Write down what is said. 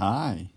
Hi.